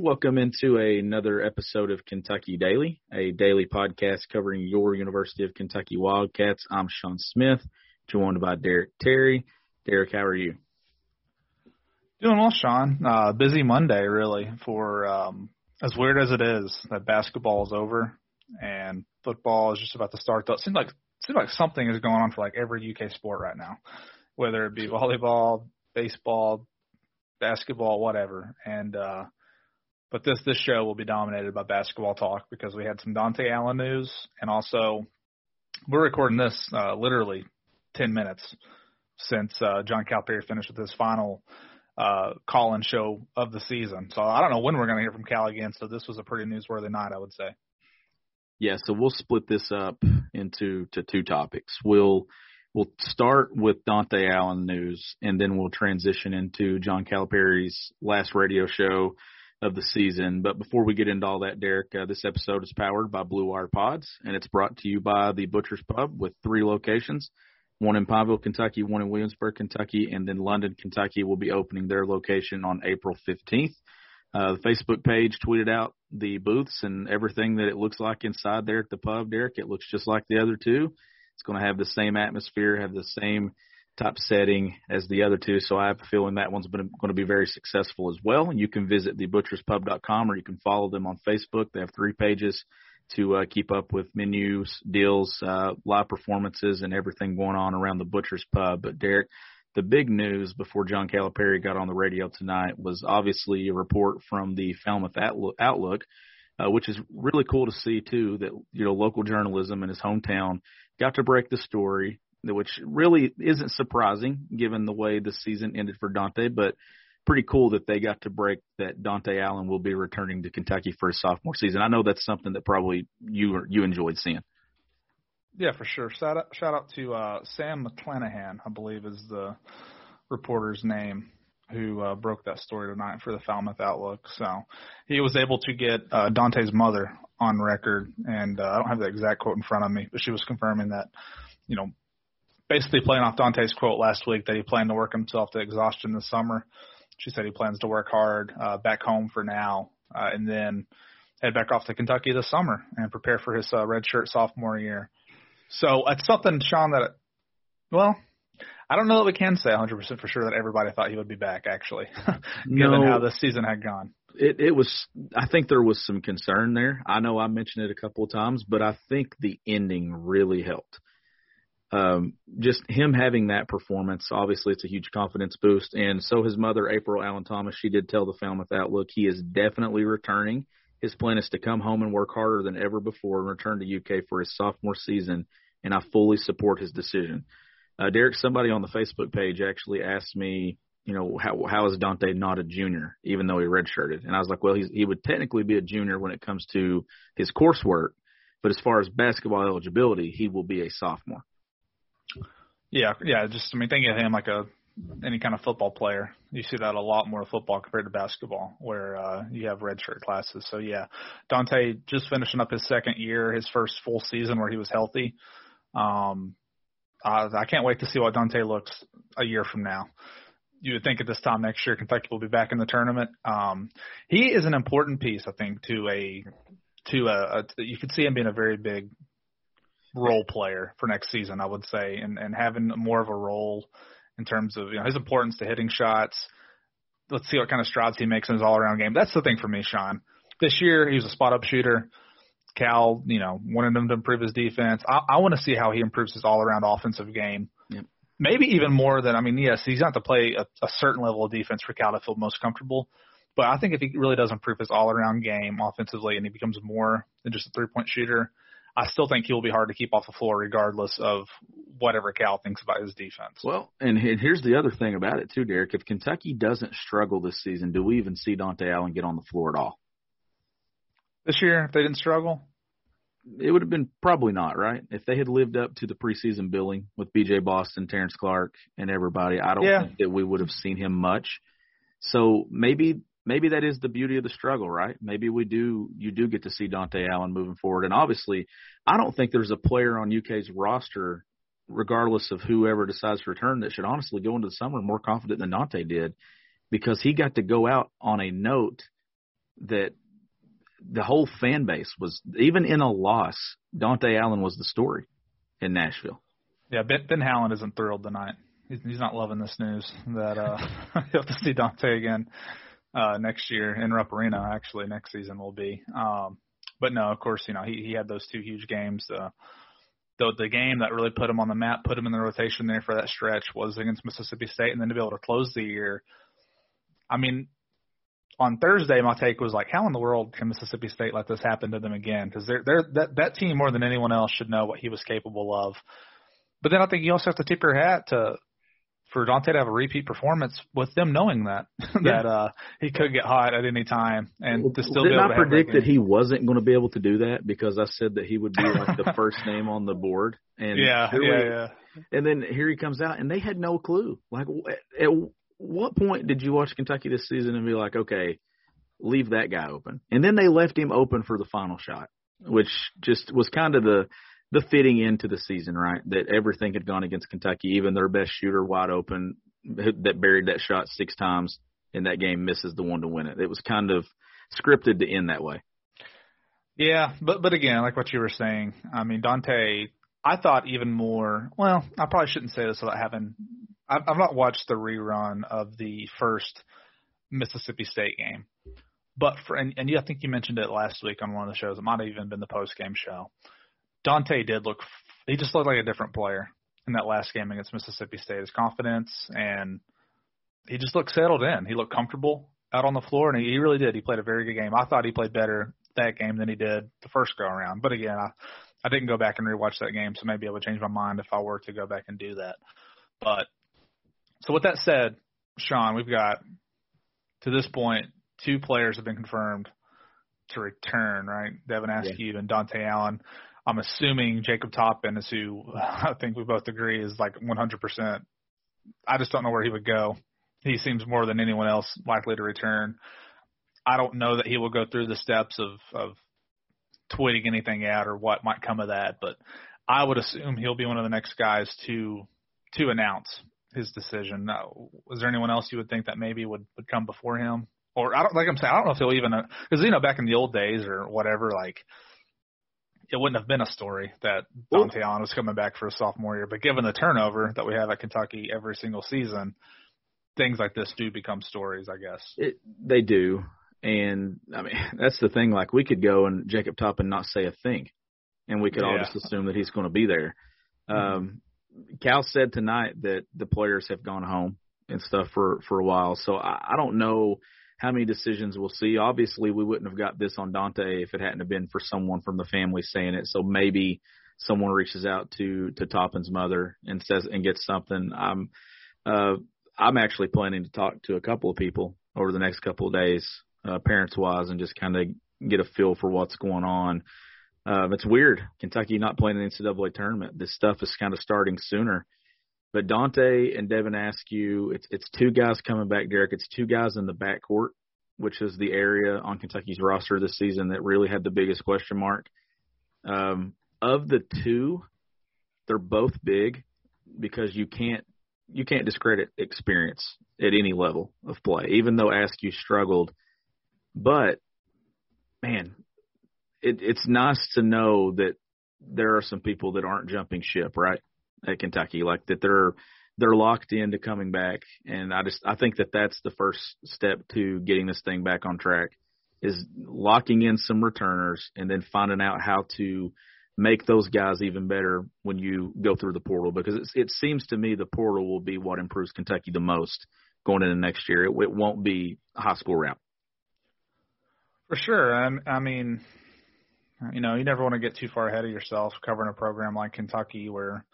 Welcome into another episode of Kentucky Daily, a daily podcast covering your University of Kentucky Wildcats. I'm Sean Smith, joined by Derek Terry. Derek, how are you? Doing well, Sean. Uh, busy Monday, really. For um, as weird as it is that basketball is over and football is just about to start. Though it seems like it seems like something is going on for like every UK sport right now, whether it be volleyball, baseball, basketball, whatever. And uh but this this show will be dominated by basketball talk because we had some Dontaie Allen news and also we're recording this uh literally ten minutes since uh John Calipari finished with his final uh call in show of the season. So I don't know when we're gonna hear from Cal again, so this was a pretty newsworthy night I would say. Yeah, so we'll split this up into to two topics. We'll we'll start with Dontaie Allen news, and then we'll transition into John Calipari's last radio show of the season. But before we get into all that, Derek, uh, this episode is powered by Blue Wire Pods, and it's brought to you by the Butcher's Pub with three locations. One in Pineville, Kentucky, one in Williamsburg, Kentucky, and then London, Kentucky will be opening their location on April 15th. Uh, the Facebook page tweeted out the booths and everything that it looks like inside there at the pub, Derek. It looks just like the other two. It's going to have the same atmosphere, have the same type setting as the other two. So I have a feeling that one's been going to be very successful as well. And you can visit thebutcherspub.com or you can follow them on Facebook. They have three pages to uh, keep up with menus, deals, uh, live performances, and everything going on around the Butcher's Pub. But Derek, the big news before John Calipari got on the radio tonight was obviously a report from the Falmouth Outlook, uh, which is really cool to see too. That you know local journalism in his hometown got to break the story, which really isn't surprising given the way the season ended for Dontaie, but pretty cool that they got to break that Dontaie Allen will be returning to Kentucky for his sophomore season. I know that's something that probably you you enjoyed seeing. Yeah, for sure. Shout out, shout out to uh, Sam McClanahan, I believe is the reporter's name, who uh, broke that story tonight for the Falmouth Outlook. So he was able to get uh, Dontaie's mother on record, and uh, I don't have the exact quote in front of me, but she was confirming that, you know, basically playing off Dontaie's quote last week that he planned to work himself to exhaustion this summer. She said he plans to work hard uh, back home for now, uh, and then head back off to Kentucky this summer and prepare for his uh, redshirt sophomore year. So it's something, Sean, that, well, I don't know that we can say 100% for sure that everybody thought he would be back, actually, given No. how the season had gone. It it was I think there was some concern there. I know I mentioned it a couple of times, but I think the ending really helped. Um, just him having that performance, obviously it's a huge confidence boost. And so his mother, April Allen Thomas, she did tell the Falmouth Outlook he is definitely returning. His plan is to come home and work harder than ever before and return to UK for his sophomore season, and I fully support his decision. Uh, Derek, somebody on the Facebook page actually asked me, you know, how how is Dontaie not a junior, even though he redshirted? And I was like, well, he's, he would technically be a junior when it comes to his coursework, but as far as basketball eligibility, he will be a sophomore. Yeah, yeah. Just I mean, thinking of him like a any kind of football player, you see that a lot more football compared to basketball, where uh, you have redshirt classes. So yeah, Dontaie just finishing up his second year, his first full season where he was healthy. Um, I, I can't wait to see what Dontaie looks a year from now. You would think at this time next year Kentucky will be back in the tournament. Um, he is an important piece, I think, to a to a, a you could see him being a very big role player for next season, I would say, and, and having more of a role in terms of you know his importance to hitting shots. Let's see what kind of strides he makes in his all around game. That's the thing for me, Sean. This year he was a spot up shooter. Cal, you know, wanted him to improve his defense. I, I want to see how he improves his all around offensive game. Yep. Maybe even more than I mean, yes, he's got to play a, a certain level of defense for Cal to feel most comfortable. But I think if he really does improve his all around game offensively and he becomes more than just a three point shooter, I still think he will be hard to keep off the floor regardless of whatever Cal thinks about his defense. Well, and here's the other thing about it too, Derek. If Kentucky doesn't struggle this season, do we even see Dontaie Allen get on the floor at all? This year, if they didn't struggle, it would have been probably not right if they had lived up to the preseason billing with B.J. Boston, Terrence Clarke, and everybody. I don't yeah. think that we would have seen him much. So maybe maybe that is the beauty of the struggle, right? Maybe we do you do get to see Dontaie Allen moving forward. And obviously, I don't think there's a player on UK's roster, regardless of whoever decides to return, that should honestly go into the summer more confident than Dontaie did, because he got to go out on a note that the whole fan base was even in a loss. Dontaie Allen was the story in Nashville. Yeah, Ben, ben Howland isn't thrilled tonight. He's, he's not loving this news that uh, you have to see Dontaie again uh, next year in Rupp Arena. Actually, next season will be. Um, but no, of course, you know he he had those two huge games. Uh, the the game that really put him on the map, put him in the rotation there for that stretch was against Mississippi State, and then to be able to close the year. I mean, on Thursday, my take was like, how in the world can Mississippi State let this happen to them again? Because they're they're that that team more than anyone else should know what he was capable of. But then I think you also have to tip your hat to for Dontaie to have a repeat performance with them knowing that that uh he could get hot at any time and to still Didn't be able I to predict that, he wasn't going to be able to do that? Because I said that he would be like the first name on the board. And yeah yeah yeah. and then here he comes out and they had no clue. Like at what point did you watch Kentucky this season and be like okay leave that guy open. And then they left him open for the final shot which just was kind of the the fitting into the season, right? That everything had gone against Kentucky, even their best shooter wide open that buried that shot six times in that game misses the one to win it. It was kind of scripted to end that way. Yeah, but but again, like what you were saying, I mean Dontaie, I thought even more. Well, I probably shouldn't say this without having. I've, I've not watched the rerun of the first Mississippi State game, but for and, and you, I think you mentioned it last week on one of the shows. It might have even been the post game show. Dontaie did look. He just looked like a different player in that last game against Mississippi State. His confidence and he just looked settled in. He looked comfortable out on the floor, and he, he really did. He played a very good game. I thought he played better that game than he did the first go around. But again, I I didn't go back and rewatch that game, so maybe I would change my mind if I were to go back and do that. But so with that said, Sean, we've got to this point two players have been confirmed to return, right? Devin Askew yeah. and Dontaie Allen. I'm assuming Jacob Toppin is who I think we both agree is like 100%. I just don't know where he would go. He seems more than anyone else likely to return. I don't know that he will go through the steps of, of tweeting anything out or what might come of that, but I would assume he'll be one of the next guys to to announce his decision. Now, is there anyone else you would think that maybe would would come before him? Or I don't like I'm saying I don't know if he'll even uh, because you know back in the old days or whatever like it wouldn't have been a story that Dontaie Allen was coming back for a sophomore year. But given the turnover that we have at Kentucky every single season, things like this do become stories, I guess. It, they do. And I mean, that's the thing. Like we could go and Jacob Toppin not say a thing, and we could yeah. all just assume that he's going to be there. Mm-hmm. Um, Cal said tonight that the players have gone home and stuff for for a while. So I, I don't know how many decisions we'll see. Obviously, we wouldn't have got this on Dontaie if it hadn't have been for someone from the family saying it. So maybe someone reaches out to to Toppin's mother and says and gets something. I'm uh, I'm actually planning to talk to a couple of people over the next couple of days, uh, parents wise, and just kind of get a feel for what's going on. Uh, it's weird, Kentucky not playing an NCAA tournament. This stuff is kind of starting sooner. But Dontaie and Devin Askew, it's it's two guys coming back, Derek. It's two guys in the backcourt, which is the area on Kentucky's roster this season that really had the biggest question mark. Um, of the two, they're both big because you can't you can't discredit experience at any level of play, even though Askew struggled. But man, it, it's nice to know that there are some people that aren't jumping ship, right? At Kentucky, like that they're they're locked into coming back, and I just I think that that's the first step to getting this thing back on track is locking in some returners and then finding out how to make those guys even better when you go through the portal because it, it seems to me the portal will be what improves Kentucky the most going into next year. It, it won't be a high school route. For sure. And I mean, you know, you never want to get too far ahead of yourself covering a program like Kentucky where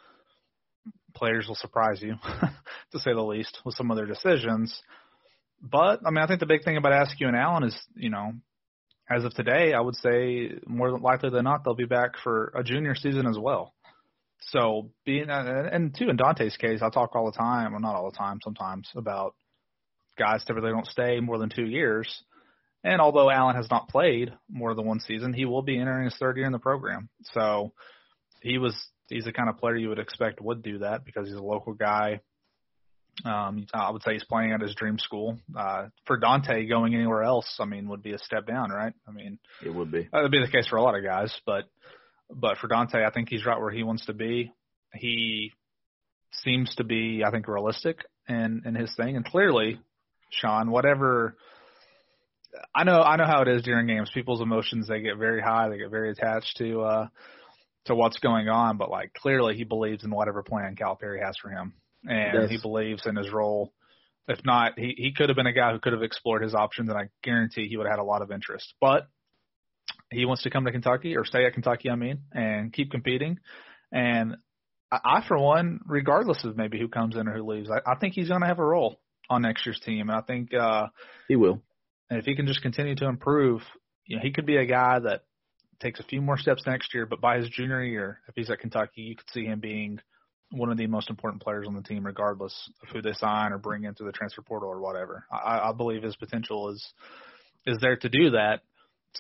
players will surprise you, to say the least, with some of their decisions. But I mean, I think the big thing about Askew and Allen is, you know, as of today, I would say more likely than not they'll be back for a junior season as well. So being and too in Dontaie's case, I talk all the time, well not all the time, sometimes about guys typically don't stay more than two years. And although Allen has not played more than one season, he will be entering his third year in the program. So he was he's the kind of player you would expect would do that because he's a local guy. Um, I would say he's playing at his dream school. Uh, for Dontaie, going anywhere else, I mean, would be a step down, right? I mean, it would be. That would be the case for a lot of guys, but but for Dontaie, I think he's right where he wants to be. He seems to be, I think, realistic in in his thing, and clearly, Sean, whatever. I know, I know how it is during games. People's emotions they get very high, they get very attached to uh to what's going on. But like, clearly, he believes in whatever plan Calipari has for him, and yes. he believes in his role. If not, he he could have been a guy who could have explored his options, and I guarantee he would have had a lot of interest. But he wants to come to Kentucky or stay at Kentucky, I mean, and keep competing. And I, I for one, regardless of maybe who comes in or who leaves, I, I think he's going to have a role on next year's team. And I think uh, he will. And if he can just continue to improve, you know, he could be a guy that takes a few more steps next year. But by his junior year, if he's at Kentucky, you could see him being one of the most important players on the team, regardless of who they sign or bring into the transfer portal or whatever. I, I believe his potential is is there to do that.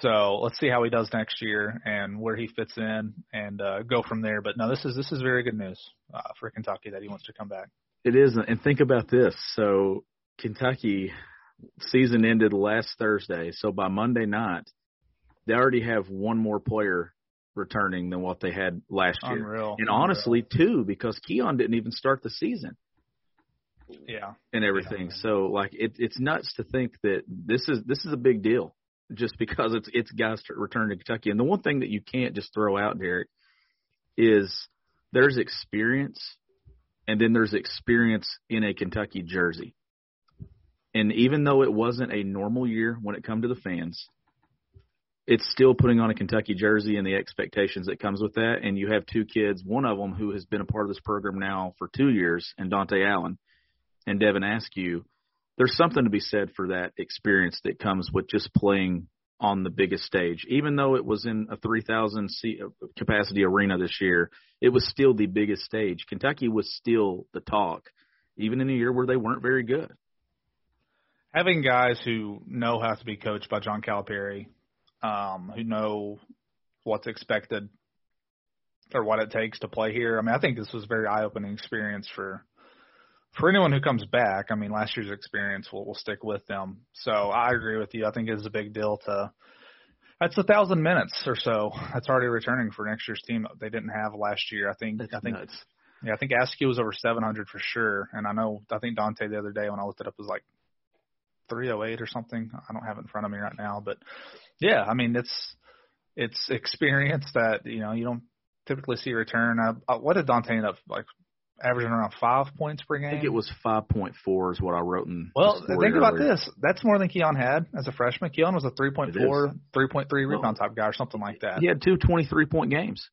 So let's see how he does next year and where he fits in and uh, go from there. But no, this is this is very good news uh, for Kentucky that he wants to come back. It is, and think about this. So Kentucky season ended last Thursday. So by Monday night, they already have one more player returning than what they had last year. Unreal. And honestly, Unreal. two because Keion didn't even start the season. Yeah. And everything. Yeah. So like it, it's nuts to think that this is this is a big deal just because it's it's guys to return to Kentucky. And the one thing that you can't just throw out, Derek, is there's experience, and then there's experience in a Kentucky jersey. And even though it wasn't a normal year when it come to the fans, it's still putting on a Kentucky jersey and the expectations that comes with that. And you have two kids, one of them who has been a part of this program now for two years, and Dontaie Allen, and Devin Askew there's something to be said for that experience that comes with just playing on the biggest stage. Even though it was in a 3,000 seat uh, capacity arena this year, it was still the biggest stage. Kentucky was still the talk, even in a year where they weren't very good. Having guys who know how to be coached by John Calipari, um, who know what's expected or what it takes to play here. I mean, I think this was a very eye-opening experience for for anyone who comes back, I mean, last year's experience will will stick with them. So I agree with you. I think it's a big deal to. That's a thousand minutes or so. That's already returning for next year's team. They didn't have last year. I think. That's I think. Nuts. Yeah, I think Askew was over 700 for sure. And I know. I think Dontaie the other day when I looked it up was like 308 or something. I don't have it in front of me right now, but yeah, I mean it's it's experience that you know you don't typically see return. Uh, what did Dontaie end up like averaging around five points per game. I think it was five point four is what I wrote in. Well, think earlier. about this. That's more than Keion had as a freshman. Keion was a 3.4, 3.3 rebound type guy or something like that. He had two 23 point games.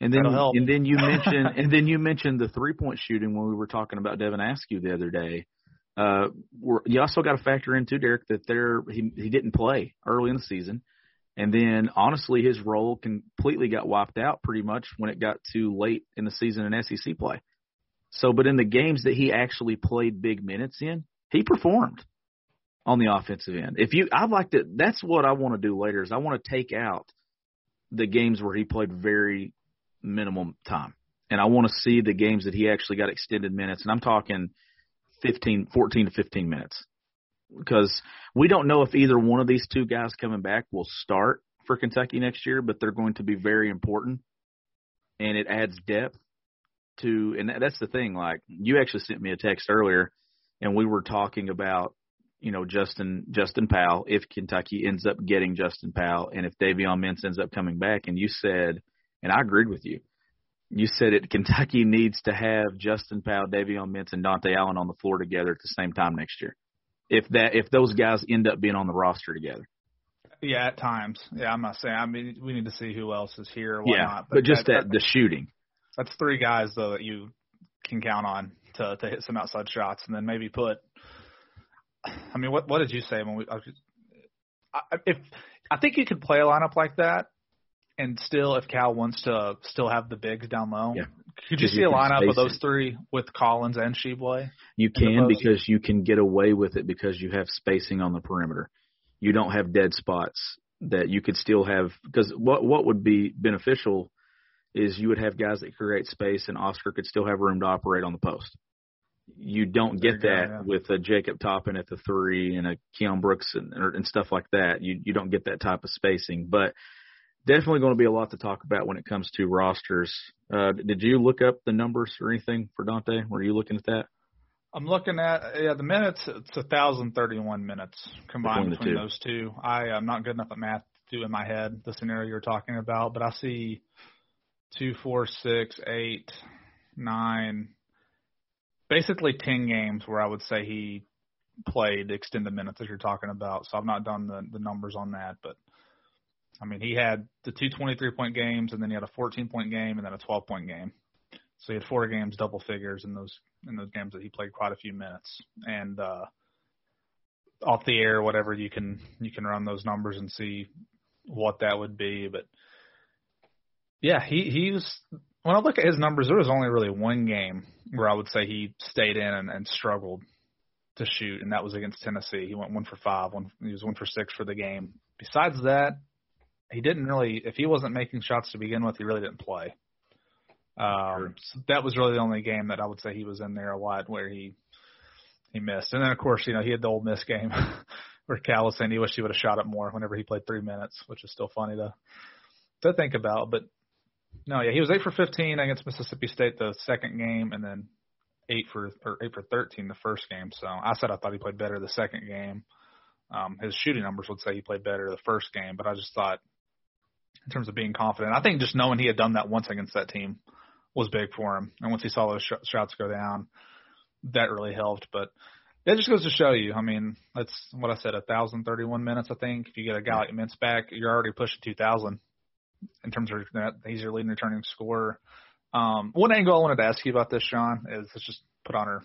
And then and then you mentioned and then you mentioned the three point shooting when we were talking about Devin Askew the other day. Uh, you also got to factor in too, Derek, that there he he didn't play early in the season. And then honestly, his role completely got wiped out pretty much when it got too late in the season in SEC play. So, but in the games that he actually played big minutes in, he performed on the offensive end. If you, I'd like to, that's what I want to do later is I want to take out the games where he played very minimum time. And I want to see the games that he actually got extended minutes. And I'm talking 15, 14 to 15 minutes because we don't know if either one of these two guys coming back will start for Kentucky next year, but they're going to be very important and it adds depth to, and that's the thing. Like you actually sent me a text earlier, and we were talking about, you know, Justin Justin Powell if Kentucky ends up getting Justin Powell, and if Davion Mintz ends up coming back, and you said, and I agreed with you. You said it. Kentucky needs to have Justin Powell, Davion Mintz, and Dontaie Allen on the floor together at the same time next year. If that, if those guys end up being on the roster together, yeah, at times. Yeah, I'm not saying. I mean, we need to see who else is here or yeah, whatnot. but just that, that the shooting. that's three guys though that you can count on to to hit some outside shots, and then maybe put. I mean, what what did you say when we? I, was just- I, if I think you could play a lineup like that, and still, if Cal wants to still have the bigs down low, Yeah. could you see you a lineup of those it. three with Collins and Tshiebwe? You can because you can get away with it because you have spacing on the perimeter. You don't have dead spots that you could still have because what what would be beneficial is you would have guys that create space and Oscar could still have room to operate on the post. You don't get you go, that yeah. with a Jacob Toppin at the three and a Keion Brooks and, and stuff like that. You you don't get that type of spacing, but definitely going to be a lot to talk about when it comes to rosters. Uh, did you look up the numbers or anything for Dontaie? Were you looking at that? I'm looking at yeah the minutes. It's a thousand thirty one minutes combined Between between, two. those two. I am not good enough at math to do in my head the scenario you're talking about, but I see two, four, six, eight, nine, basically ten games where I would say he played extended minutes as you're talking about. So I've not done the the numbers on that, but I mean he had the two 23 point games and then he had a 14 point game and then a 12 point game. So he had four games double figures in those in those games that he played quite a few minutes. And uh off the air, whatever you can you can run those numbers and see what that would be. But yeah, he he was when I look at his numbers, there was only really one game where I would say he stayed in and, and struggled to shoot, and that was against Tennessee. He went one for five, one he was one for six for the game. Besides that, he didn't really if he wasn't making shots to begin with, he really didn't play. Um, so that was really the only game that I would say he was in there a lot where he he missed. And then of course, you know, he had the Ole Miss game where Cal was saying he wished he would have shot it more whenever he played three minutes, which is still funny to to think about. But no, yeah, he was eight for fifteen against Mississippi State the second game, and then eight for or eight for thirteen the first game. So I said I thought he played better the second game. Um, his shooting numbers would say he played better the first game, but I just thought in terms of being confident, I think just knowing he had done that once against that team was big for him. And once he saw those sh- shots go down, that really helped. But that just goes to show you. I mean, that's what I said, a thousand thirty-one minutes. I think if you get a guy like Mintz back, you're already pushing two thousand in terms of that. He's your leading returning scorer. Um, one angle I wanted to ask you about this, Sean, is let's just put on our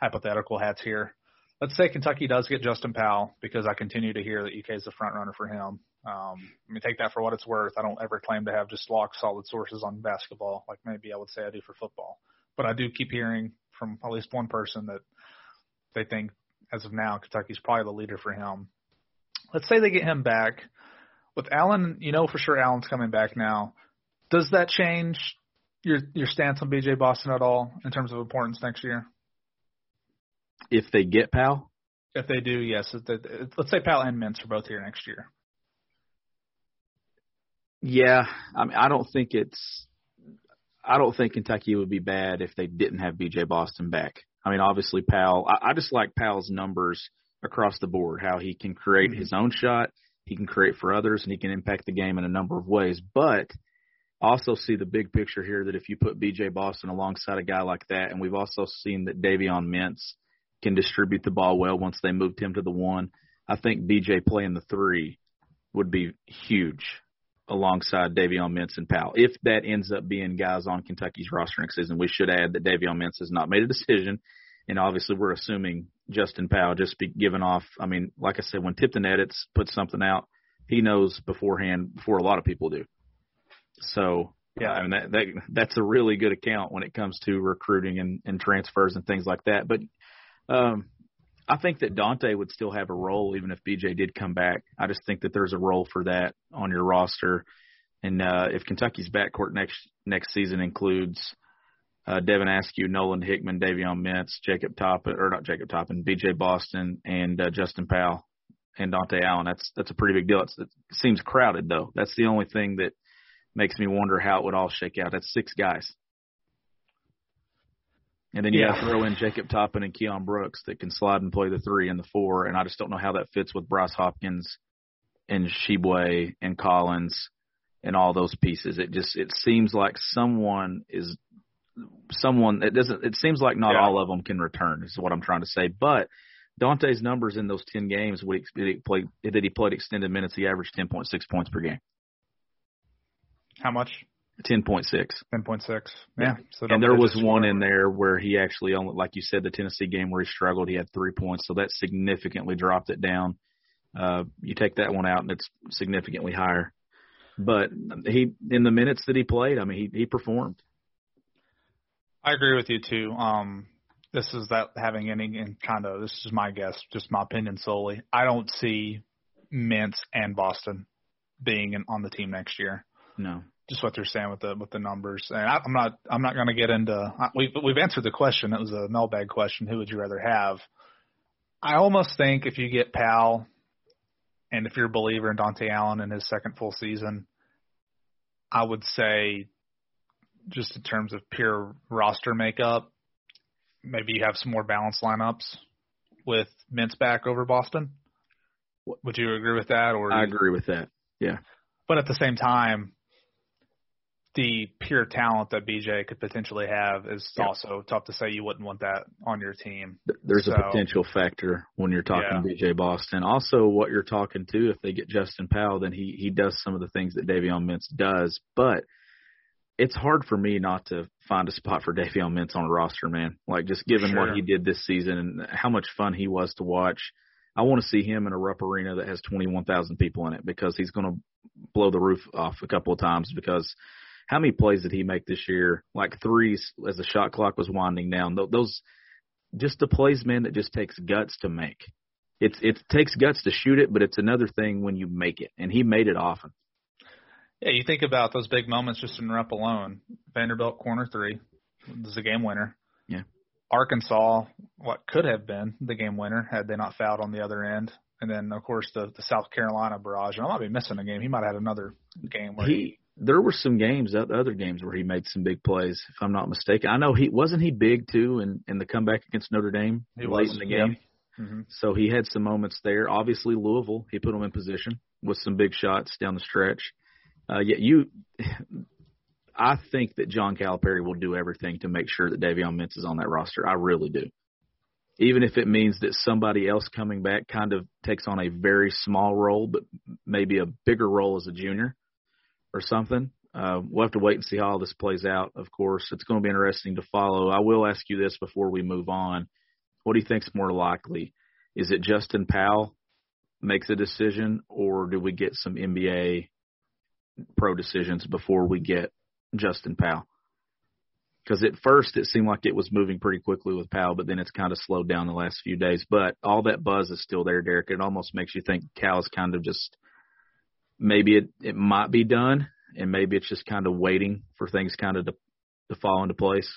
hypothetical hats here. Let's say Kentucky does get Justin Powell because I continue to hear that UK is the front runner for him. Um, I mean, take that for what it's worth. I don't ever claim to have just lock solid sources on basketball, like maybe I would say I do for football. But I do keep hearing from at least one person that they think, as of now, Kentucky's probably the leader for him. Let's say they get him back. With Allen, you know for sure Allen's coming back now. Does that change your your stance on BJ Boston at all in terms of importance next year? If they get Powell, If they do, yes. Let's say Powell and Mintz are both here next year. Yeah, I mean, I don't think it's. I don't think Kentucky would be bad if they didn't have B.J. Boston back. I mean, obviously Powell. I, I just like Powell's numbers across the board. How he can create mm-hmm. his own shot, he can create for others, and he can impact the game in a number of ways. But also see the big picture here that if you put B.J. Boston alongside a guy like that, and we've also seen that Davion Mintz can distribute the ball well once they moved him to the one. I think B.J. playing the three would be huge alongside Davion Mintz and Powell. If that ends up being guys on Kentucky's roster next season, we should add that Davion Mintz has not made a decision, and obviously we're assuming Justin Powell just be given off. I mean, like I said, when Tipton edits puts something out, he knows beforehand before a lot of people do. So yeah, I mean that, that that's a really good account when it comes to recruiting and, and transfers and things like that. But um, I think that Dontaie would still have a role even if BJ did come back. I just think that there's a role for that on your roster. And uh, if Kentucky's backcourt next next season includes uh, Devin Askew, Nolan Hickman, Davion Mintz, Jacob Toppin, or not Jacob Toppin, BJ Boston, and uh, Justin Powell and Dontaie Allen, that's that's a pretty big deal. It's, it seems crowded though. That's the only thing that makes me wonder how it would all shake out. That's six guys. And then you Yeah. got to throw in Jacob Toppin and Keion Brooks that can slide and play the three and the four, and I just don't know how that fits with Bryce Hopkins and Tshiebwe and Collins and all those pieces. It just it seems like someone is someone it doesn't it seems like not Yeah. all of them can return is what I'm trying to say. But Dontaie's numbers in those ten games played that he played extended minutes, he averaged ten point six points per game. How much? Ten point six. Ten point six. Yeah. So and there was one in there where he actually only, like you said, the Tennessee game where he struggled, he had three points, so that significantly dropped it down. Uh, you take that one out, and it's significantly higher. But he, in the minutes that he played, I mean, he he performed. I agree with you too. Um, this is that having any and kind of this is my guess, just my opinion solely. I don't see Mintz and Boston being in, on the team next year. No, just what they're saying with the with the numbers. And I, I'm not I'm not going to get into. We've we've answered the question. It was a mailbag question. Who would you rather have? I almost think if you get Powell, and if you're a believer in Dontaie Allen in his second full season, I would say, just in terms of pure roster makeup, maybe you have some more balanced lineups with Mintz back over Boston. Would you agree with that? Or I agree with that. Yeah. But at the same time, the pure talent that BJ could potentially have is yeah. also tough to say you wouldn't want that on your team. There's so, a potential factor when you're talking yeah. BJ Boston. Also, what you're talking to, if they get Justin Powell, then he he does some of the things that Davion Mintz does. But it's hard for me not to find a spot for Davion Mintz on a roster, man. Like just given sure. what he did this season and how much fun he was to watch. I want to see him in a Rupp Arena that has 21,000 people in it because he's going to blow the roof off a couple of times because – how many plays did he make this year? Like threes as the shot clock was winding down. Those just the plays, man, that just takes guts to make. It's it takes guts to shoot it, but it's another thing when you make it, and he made it often. Yeah, you think about those big moments just in Rupp alone. Vanderbilt corner three was the game winner. Yeah. Arkansas, what could have been the game winner had they not fouled on the other end. And then, of course, the, the South Carolina barrage. And I might be missing a game. He might have had another game where he, there were some games, other games where he made some big plays, if I'm not mistaken. I know he wasn't he big too in in the comeback against Notre Dame he late was, in the game. Yeah. Mm-hmm. So he had some moments there. Obviously Louisville, he put them in position with some big shots down the stretch. Uh, yet you, I think that John Calipari will do everything to make sure that Davion Mintz is on that roster. I really do. Even if it means that somebody else coming back kind of takes on a very small role, but maybe a bigger role as a junior or something. Uh, we'll have to wait and see how all this plays out. Of course, it's going to be interesting to follow. I will ask you this before we move on: What do you think is more likely? Is it Justin Powell makes a decision, or do we get some NBA pro decisions before we get Justin Powell? Because at first it seemed like it was moving pretty quickly with Powell, but then it's kind of slowed down the last few days. But all that buzz is still there, Derek. It almost makes you think Cal is kind of just maybe it it might be done, and maybe it's just kind of waiting for things kind of to to fall into place.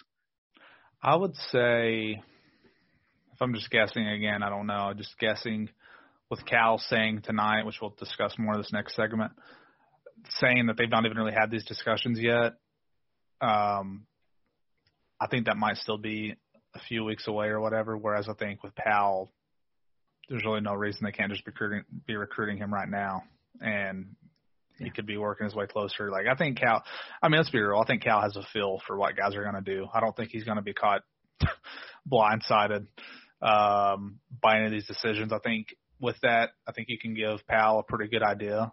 I would say, if I'm just guessing again, I don't know, just guessing with Cal saying tonight, which we'll discuss more in this next segment, saying that they've not even really had these discussions yet. Um, I think that might still be a few weeks away or whatever. Whereas I think with Powell, there's really no reason they can't just be recruiting, be recruiting him right now and he could be working his way closer. Like I think Cal, I mean, let's be real. I think Cal has a feel for what guys are going to do. I don't think he's going to be caught blindsided um, by any of these decisions. I think with that, I think you can give Powell a pretty good idea.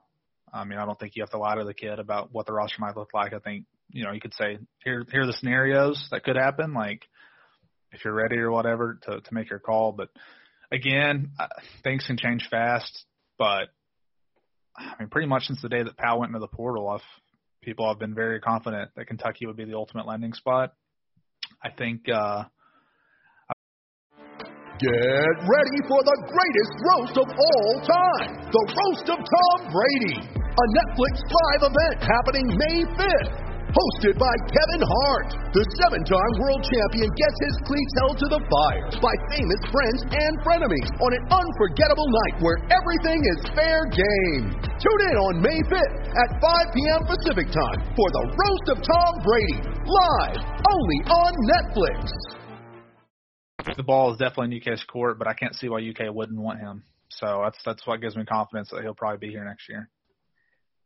I mean, I don't think you have to lie to the kid about what the roster might look like. I think you know you could say here here are the scenarios that could happen. Like if you're ready or whatever to to make your call. But again, things can change fast. But I mean, pretty much since the day that Powell went into the portal, I've, people have been very confident that Kentucky would be the ultimate landing spot. I think. Uh, Get ready for the greatest roast of all time the Roast of Tom Brady, a Netflix live event happening May 5th hosted by Kevin Hart. The seven time world champion gets his cleats held to the fire by famous friends and frenemies on an unforgettable night where everything is fair game. Tune in on May 5th at 5 p.m. Pacific time for the Roast of Tom Brady, live only on Netflix. The ball is definitely in UK's court, but I can't see why UK wouldn't want him. So that's that's what gives me confidence that he'll probably be here next year.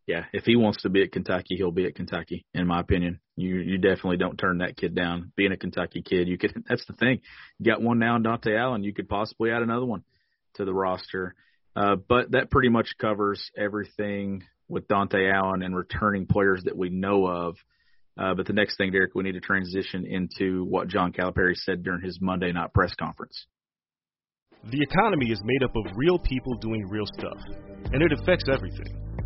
Yeah, if he wants to be at Kentucky, he'll be at Kentucky. In my opinion, you you definitely don't turn that kid down. Being a Kentucky kid, you could. That's the thing. You got one now, Dontaie Allen. You could possibly add another one to the roster. Uh, but that pretty much covers everything with Dontaie Allen and returning players that we know of. Uh, but the next thing, Derek, we need to transition into what John Calipari said during his Monday night press conference. The economy is made up of real people doing real stuff, and it affects everything.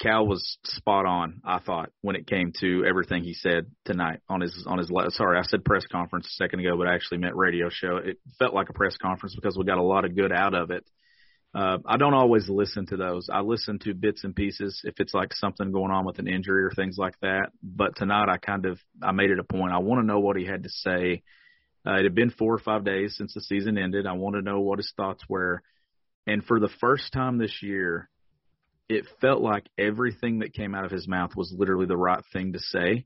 Cal was spot on, I thought, when it came to everything he said tonight on his on his sorry, I said press conference a second ago, but I actually meant radio show. It felt like a press conference because we got a lot of good out of it. Uh, I don't always listen to those. I listen to bits and pieces if it's like something going on with an injury or things like that. But tonight, I kind of I made it a point. I want to know what he had to say. Uh, it had been four or five days since the season ended. I want to know what his thoughts were. And for the first time this year, it felt like everything that came out of his mouth was literally the right thing to say.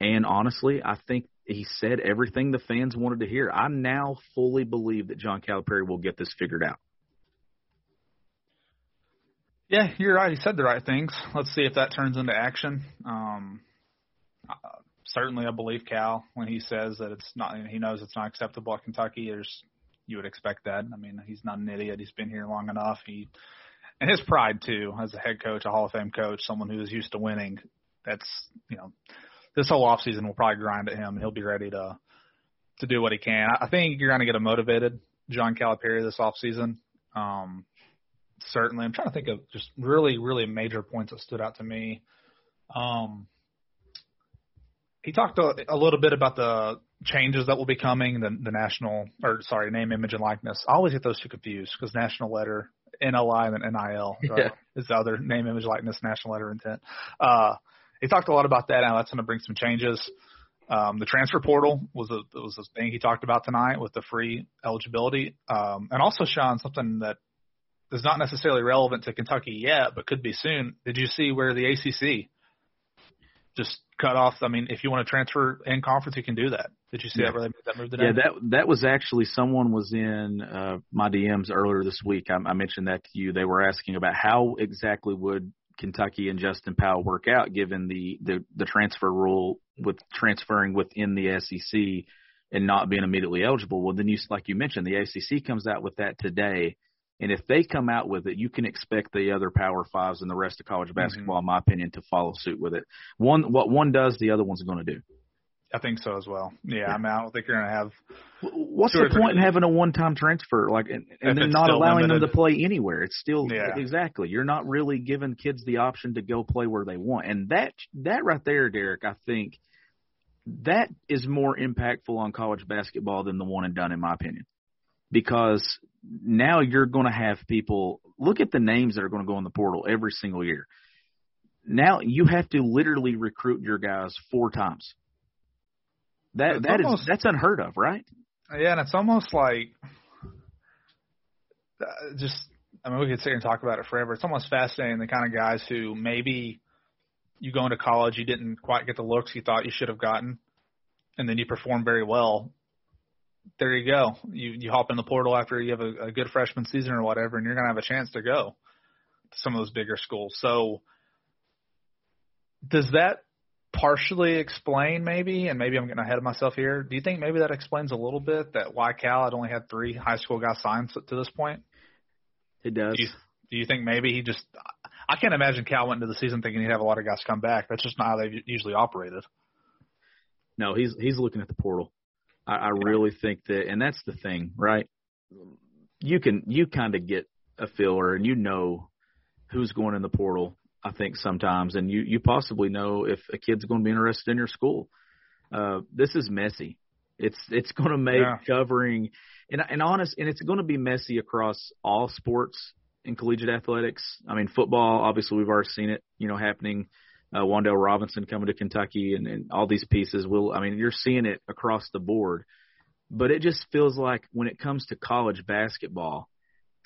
And honestly, I think he said everything the fans wanted to hear. I now fully believe that John Calipari will get this figured out. Yeah, you're right. He said the right things. Let's see if that turns into action. Um, uh, certainly, I believe Cal when he says that it's not. He knows it's not acceptable at Kentucky. There's, you would expect that. I mean, he's not an idiot. He's been here long enough. He and his pride too, as a head coach, a Hall of Fame coach, someone who is used to winning. That's you know, this whole off season will probably grind at him, and he'll be ready to to do what he can. I think you're going to get a motivated John Calipari this off season. Um, certainly. I'm trying to think of just really, really major points that stood out to me. Um, he talked a, a little bit about the changes that will be coming, the, the national, or sorry, name, image, and likeness. I always get those two confused because national letter, NLI, and NIL right, yeah. is the other name, image, likeness, national letter intent. Uh, he talked a lot about that. Now that's going to bring some changes. Um, the transfer portal was a was a thing he talked about tonight with the free eligibility, um, and also Sean something that is not necessarily relevant to Kentucky yet, but could be soon. Did you see where the ACC just cut off? I mean, if you want to transfer in conference, you can do that. Did you see yeah. that where they made that move today? Yeah, that that was actually someone was in uh, my DMs earlier this week. I, I mentioned that to you. They were asking about how exactly would Kentucky and Justin Powell work out given the the, the transfer rule with transferring within the SEC and not being immediately eligible. Well, then you like you mentioned, the ACC comes out with that today and if they come out with it, you can expect the other Power Fives and the rest of college mm-hmm. basketball, mm-hmm. in my opinion, to follow suit with it. One, what one does, the other one's going to do. I think so as well. Yeah, yeah. I mean, I don't think you're going to have. What's the point in having a one-time transfer, like, and, and then not allowing limited. them to play anywhere? It's still yeah. exactly. You're not really giving kids the option to go play where they want, and that that right there, Derek, I think that is more impactful on college basketball than the one and done, in my opinion, because now you're going to have people look at the names that are going to go in the portal every single year. Now you have to literally recruit your guys four times. That it's that almost, is, that's unheard of, right? Yeah, and it's almost like uh, just I mean we could sit here and talk about it forever. It's almost fascinating the kind of guys who maybe you go into college you didn't quite get the looks you thought you should have gotten, and then you perform very well, there you go. You you hop in the portal after you have a, a good freshman season or whatever, and you're going to have a chance to go to some of those bigger schools. So, does that partially explain maybe, and maybe I'm getting ahead of myself here. Do you think maybe that explains a little bit that why Cal had only had three high school guys signed to this point? It does. Do you, do you think maybe he just? I can't imagine Cal went into the season thinking he'd have a lot of guys come back. That's just not how they usually operated. No, he's he's looking at the portal. I, I really think that, and that's the thing, right? You can you kind of get a filler, and you know who's going in the portal. I think sometimes, and you you possibly know if a kid's going to be interested in your school. Uh, this is messy. It's it's going to make yeah. covering and and honest, and it's going to be messy across all sports in collegiate athletics. I mean, football. Obviously, we've already seen it. You know, happening uh, Wan'Dale Robinson coming to Kentucky, and, and all these pieces. Will I mean you're seeing it across the board, but it just feels like when it comes to college basketball,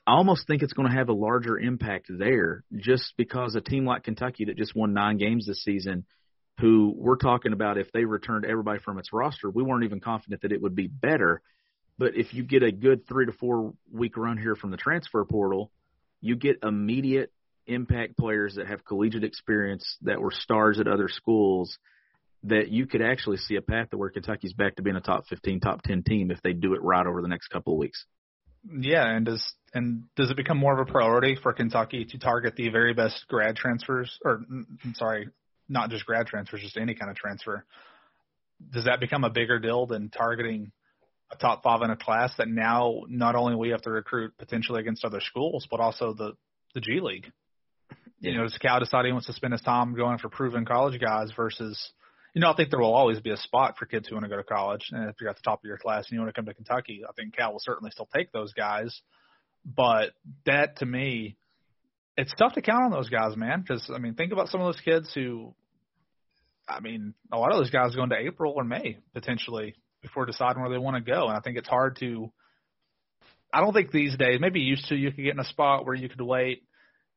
I almost think it's going to have a larger impact there, just because a team like Kentucky that just won nine games this season, who we're talking about if they returned everybody from its roster, we weren't even confident that it would be better. But if you get a good three to four week run here from the transfer portal, you get immediate impact players that have collegiate experience that were stars at other schools that you could actually see a path to where Kentucky's back to being a top 15, top 10 team if they do it right over the next couple of weeks. Yeah, and does and does it become more of a priority for Kentucky to target the very best grad transfers or mm, I'm sorry, not just grad transfers, just any kind of transfer? Does that become a bigger deal than targeting a top five in a class that now not only we have to recruit potentially against other schools, but also the the G League? You know, does Cal decide he wants to spend his time going for proven college guys versus you know, I think there will always be a spot for kids who want to go to college. And if you're at the top of your class and you want to come to Kentucky, I think Cal will certainly still take those guys. But that to me, it's tough to count on those guys, man. Because I mean, think about some of those kids who, I mean, a lot of those guys go into April or May potentially before deciding where they want to go. And I think it's hard to. I don't think these days, maybe used to, you could get in a spot where you could wait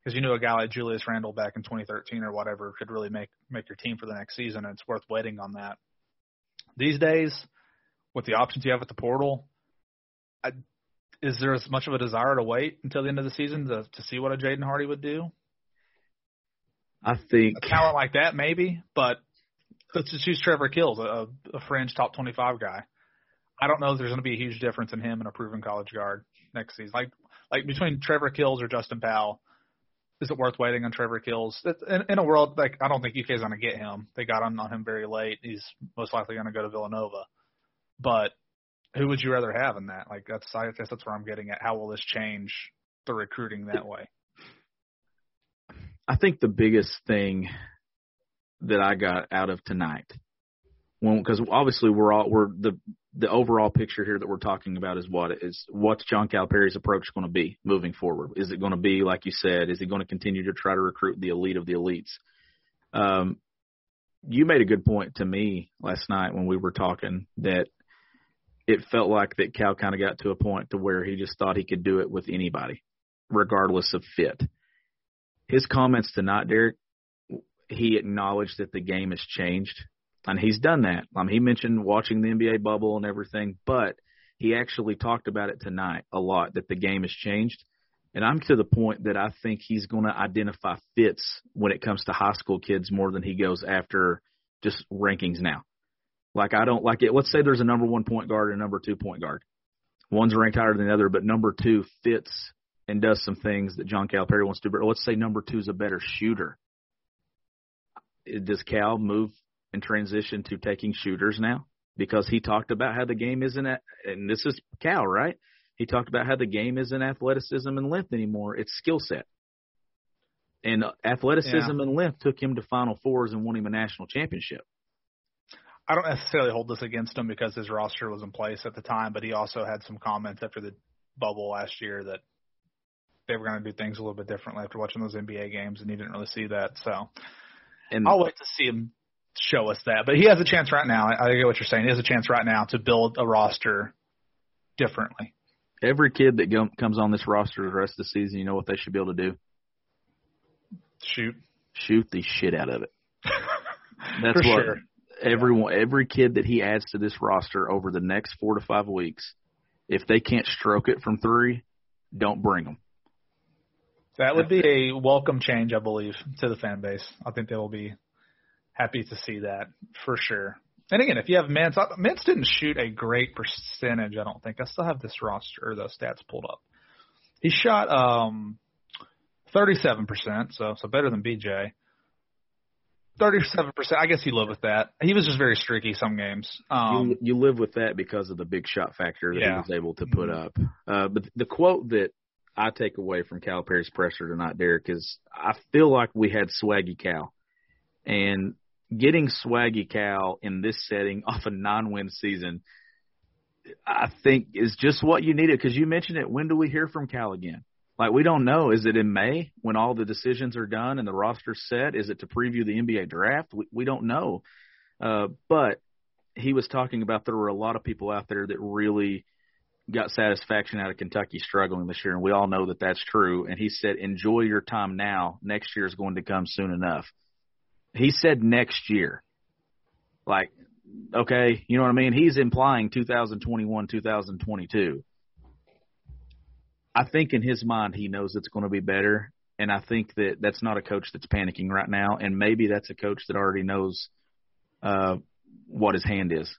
because you knew a guy like Julius Randle back in 2013 or whatever could really make make your team for the next season, and it's worth waiting on that. These days, with the options you have at the portal, I, is there as much of a desire to wait until the end of the season to to see what a Jaden Hardy would do? I think a talent like that, maybe, but let's just choose Trevor Keels, a, a fringe top 25 guy. I don't know if there's going to be a huge difference in him and a proven college guard next season. Like like between Trevor Keels or Justin Powell, is it worth waiting on Trevor Keels? In, in a world like I don't think UK is going to get him. They got on, on him very late. He's most likely going to go to Villanova. But who would you rather have in that? Like that's I guess that's where I'm getting at. How will this change the recruiting that way? I think the biggest thing that I got out of tonight, because obviously we're all we're the the overall picture here that we're talking about is what is what's John Calipari's approach going to be moving forward? Is it going to be like you said? Is he going to continue to try to recruit the elite of the elites? Um, you made a good point to me last night when we were talking that it felt like that Cal kind of got to a point to where he just thought he could do it with anybody, regardless of fit. His comments tonight, Derek, he acknowledged that the game has changed and he's done that. Um, he mentioned watching the NBA bubble and everything, but he actually talked about it tonight a lot that the game has changed. And I'm to the point that I think he's going to identify fits when it comes to high school kids more than he goes after just rankings now. Like I don't like it. Let's say there's a number one point guard and a number two point guard. One's ranked higher than the other, but number two fits and does some things that John Calipari wants to do. But let's say number two is a better shooter. Does Cal move and transition to taking shooters now because he talked about how the game isn't at, and this is Cal, right? He talked about how the game isn't athleticism and length anymore; it's skill set. And athleticism yeah. and length took him to Final Fours and won him a national championship. I don't necessarily hold this against him because his roster was in place at the time, but he also had some comments after the bubble last year that they were going to do things a little bit differently after watching those NBA games, and he didn't really see that. So, and I'll wait to see him show us that. But he has a chance right now. I, I get what you're saying. He has a chance right now to build a roster differently. Every kid that go, comes on this roster the rest of the season, you know what they should be able to do? Shoot. Shoot the shit out of it. That's For what sure. everyone, every kid that he adds to this roster over the next four to five weeks, if they can't stroke it from three, don't bring them. That would be a welcome change, I believe, to the fan base. I think they will be happy to see that for sure. And again, if you have Mintz, Mintz didn't shoot a great percentage. I don't think I still have this roster or the stats pulled up. He shot um, 37%, so so better than BJ. 37%. I guess he lived with that. He was just very streaky some games. Um, you, you live with that because of the big shot factor that yeah. he was able to put up. Uh, but the quote that I take away from Calipari's pressure tonight, Derek, is I feel like we had swaggy Cal. And getting Swaggy Cal in this setting off a non-win season, I think is just what you needed. Because you mentioned it. When do we hear from Cal again? Like we don't know. Is it in May when all the decisions are done and the roster's set? Is it to preview the NBA draft? We, we don't know. Uh, but he was talking about there were a lot of people out there that really got satisfaction out of Kentucky struggling this year, and we all know that that's true. And he said, "Enjoy your time now. Next year is going to come soon enough." He said next year. Like, okay, you know what I mean? He's implying 2021, 2022. I think in his mind he knows it's going to be better, and I think that that's not a coach that's panicking right now, and maybe that's a coach that already knows uh, what his hand is.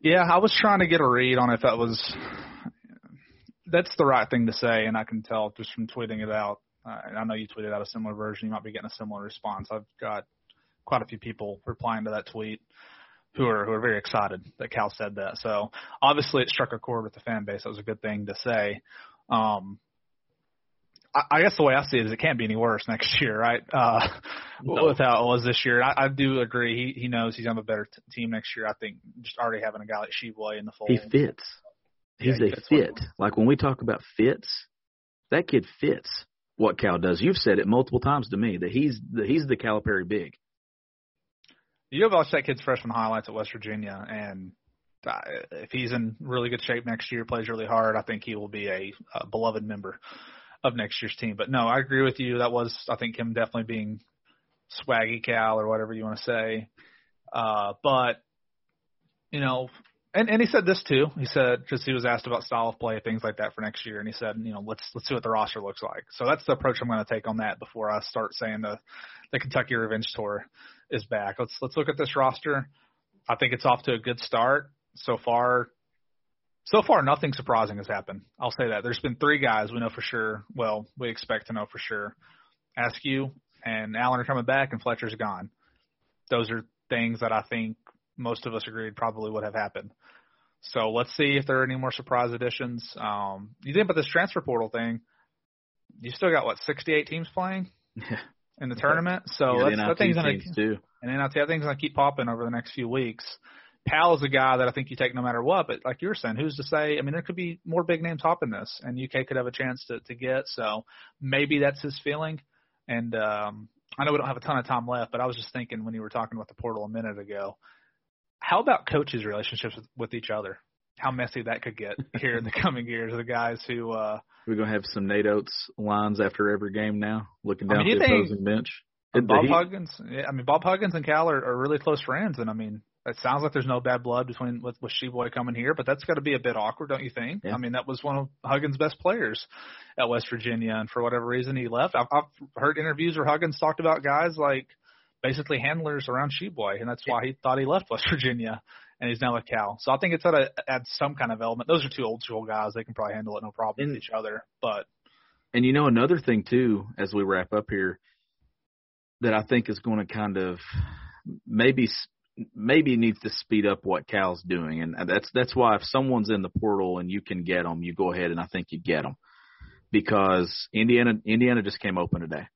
Yeah, I was trying to get a read on if that was that's the right thing to say, and I can tell just from tweeting it out. Uh, I know you tweeted out a similar version. You might be getting a similar response. I've got quite a few people replying to that tweet who are who are very excited that Cal said that. So obviously it struck a chord with the fan base. That was a good thing to say. Um, I, I guess the way I see it is it can't be any worse next year, right? Uh, no. With how it was this year, I, I do agree. He he knows he's have a better t- team next year. I think just already having a guy like Tshiebwe in the fold. He fits. He's yeah, he a fits fit. Like when we talk about fits, that kid fits what Cal does. You've said it multiple times to me that he's the, he's the Calipari big. You have watched that kid's freshman highlights at West Virginia, and uh, if he's in really good shape next year, plays really hard, I think he will be a, a beloved member of next year's team. But no, I agree with you. That was, I think, him definitely being swaggy Cal or whatever you want to say. Uh, but you know, and and he said this too. He said because he was asked about style of play, things like that for next year, and he said, you know, let's let's see what the roster looks like. So that's the approach I'm going to take on that before I start saying the the Kentucky Revenge Tour is back. Let's let's look at this roster. I think it's off to a good start so far. So far, nothing surprising has happened. I'll say that. There's been three guys we know for sure. Well, we expect to know for sure. Askew and Allen are coming back, and Fletcher's gone. Those are things that I think most of us agreed probably would have happened. So let's see if there are any more surprise additions. Um, you think about this transfer portal thing? You still got what 68 teams playing in the tournament, so yeah, that's, that thing's gonna too. and then I that thing's gonna keep popping over the next few weeks. Powell is a guy that I think you take no matter what, but like you were saying, who's to say? I mean, there could be more big names hopping this, and UK could have a chance to to get. So maybe that's his feeling. And um, I know we don't have a ton of time left, but I was just thinking when you were talking about the portal a minute ago, how about coaches' relationships with, with each other? How messy that could get here in the coming years. The guys who uh, we're gonna have some Nate Oats lines after every game now, looking down I mean, the opposing bench. Bob Huggins, yeah, I mean Bob Huggins and Cal are, are really close friends, and I mean it sounds like there's no bad blood between with with Tshiebwe coming here, but that's got to be a bit awkward, don't you think? Yeah. I mean, that was one of Huggins' best players at West Virginia, and for whatever reason he left. I've, I've heard interviews where Huggins talked about guys like basically handlers around Tshiebwe, and that's why he thought he left West Virginia, and he's now with Cal. So I think it's got to add some kind of element. Those are two old school guys; they can probably handle it no problem and, with each other. But and you know another thing too, as we wrap up here, that I think is going to kind of maybe maybe needs to speed up what Cal's doing, and that's that's why if someone's in the portal and you can get them, you go ahead and I think you get them because Indiana Indiana just came open today.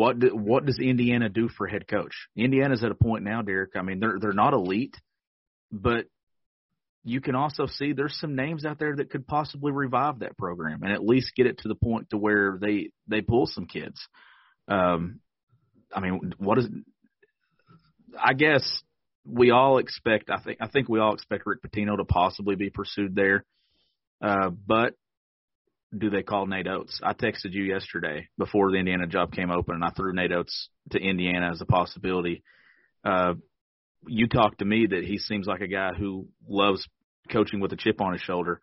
What do, what does Indiana do for head coach? Indiana's at a point now, Derek. I mean, they're they're not elite, but you can also see there's some names out there that could possibly revive that program and at least get it to the point to where they they pull some kids. Um, I mean, what is? I guess we all expect. I think. I think we all expect Rick Pitino to possibly be pursued there. Uh, but do they call Nate Oats? I texted you yesterday before the Indiana job came open, and I threw Nate Oats to Indiana as a possibility. Uh, you talked to me that he seems like a guy who loves coaching with a chip on his shoulder.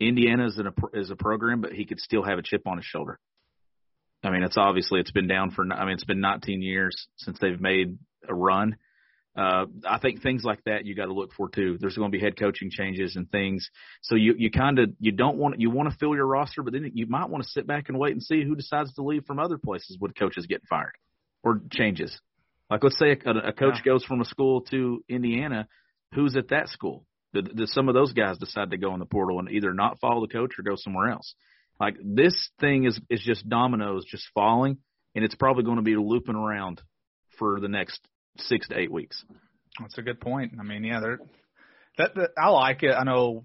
Indiana is, an, is a program, but he could still have a chip on his shoulder. I mean, it's obviously it's been down for. I mean, it's been 19 years since they've made a run uh, I think things like that you got to look for too. There's going to be head coaching changes and things, so you you kind of you don't want you want to fill your roster, but then you might want to sit back and wait and see who decides to leave from other places when coaches getting fired or changes. Like let's say a, a coach yeah. goes from a school to Indiana, who's at that school? Did, did some of those guys decide to go in the portal and either not follow the coach or go somewhere else? Like this thing is is just dominoes just falling, and it's probably going to be looping around for the next six to eight weeks. That's a good point. I mean, yeah, they're that, that I like it. I know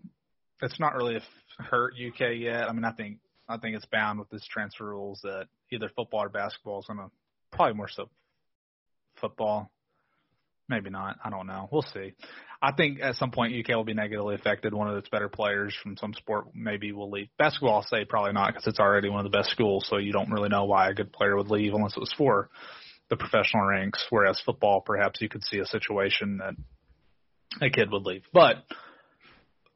it's not really hurt UK yet. I mean, I think I think it's bound with these transfer rules that either football or basketball is going to probably more so football. Maybe not. I don't know. We'll see. I think at some point UK will be negatively affected. One of its better players from some sport maybe will leave. Basketball, I'll say probably not because it's already one of the best schools, so you don't really know why a good player would leave unless it was for the professional ranks. Whereas football, perhaps you could see a situation that a kid would leave. But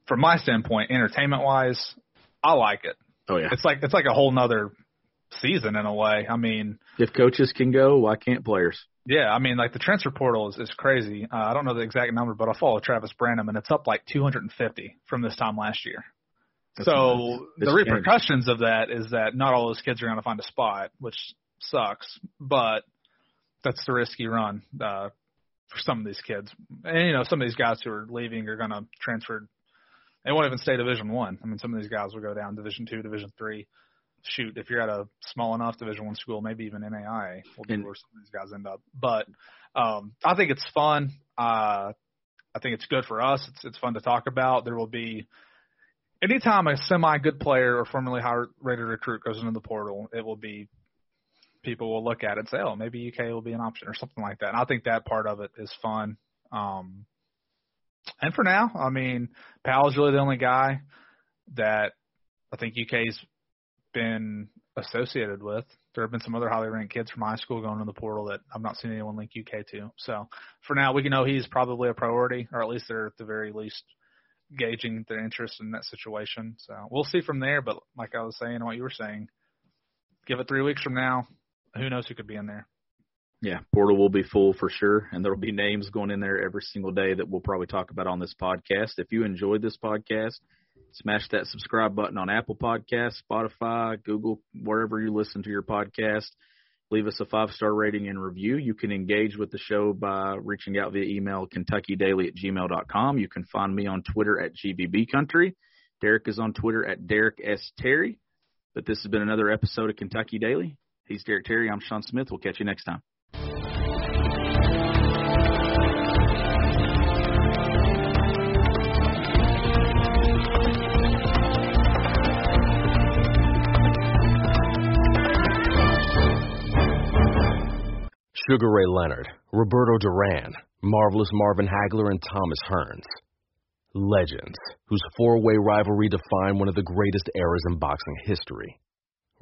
from my standpoint, entertainment wise, I like it. Oh yeah. It's like it's like a whole nother season in a way. I mean, if coaches can go, why can't players? Yeah, I mean, like the transfer portal is, is crazy. Uh, I don't know the exact number, but I follow Travis Branham, and it's up like 250 from this time last year. That's so nice. the repercussions of that is that not all those kids are going to find a spot, which sucks. But that's the risk you run uh, for some of these kids. And you know, some of these guys who are leaving are going to transfer. They won't even stay Division One. I. I mean, some of these guys will go down Division Two, Division Three shoot, if you're at a small enough Division One school, maybe even NAIA will be and, where some of these guys end up. But um, I think it's fun. Uh, I think it's good for us. It's it's fun to talk about. There will be anytime a semi good player or formerly high rated recruit goes into the portal, it will be people will look at it and say, oh, maybe UK will be an option or something like that. And I think that part of it is fun. Um, and for now, I mean, Powell's really the only guy that I think UK's been associated with. There have been some other highly ranked kids from high school going in the portal that I've not seen anyone link UK to. So for now, we can know he's probably a priority, or at least they're at the very least gauging their interest in that situation. So we'll see from there. But like I was saying, what you were saying, give it three weeks from now, who knows who could be in there. Yeah, portal will be full for sure, and there will be names going in there every single day that we'll probably talk about on this podcast. If you enjoyed this podcast, Smash that subscribe button on Apple Podcasts, Spotify, Google, wherever you listen to your podcast. Leave us a five star rating and review. You can engage with the show by reaching out via email, KentuckyDaily at gmail.com. You can find me on Twitter at GVB Country. Derek is on Twitter at Derek S. Terry. But this has been another episode of Kentucky Daily. He's Derek Terry. I'm Sean Smith. We'll catch you next time. Sugar Ray Leonard, Roberto Duran, Marvelous Marvin Hagler, and Thomas Hearns. Legends, whose four way rivalry defined one of the greatest eras in boxing history.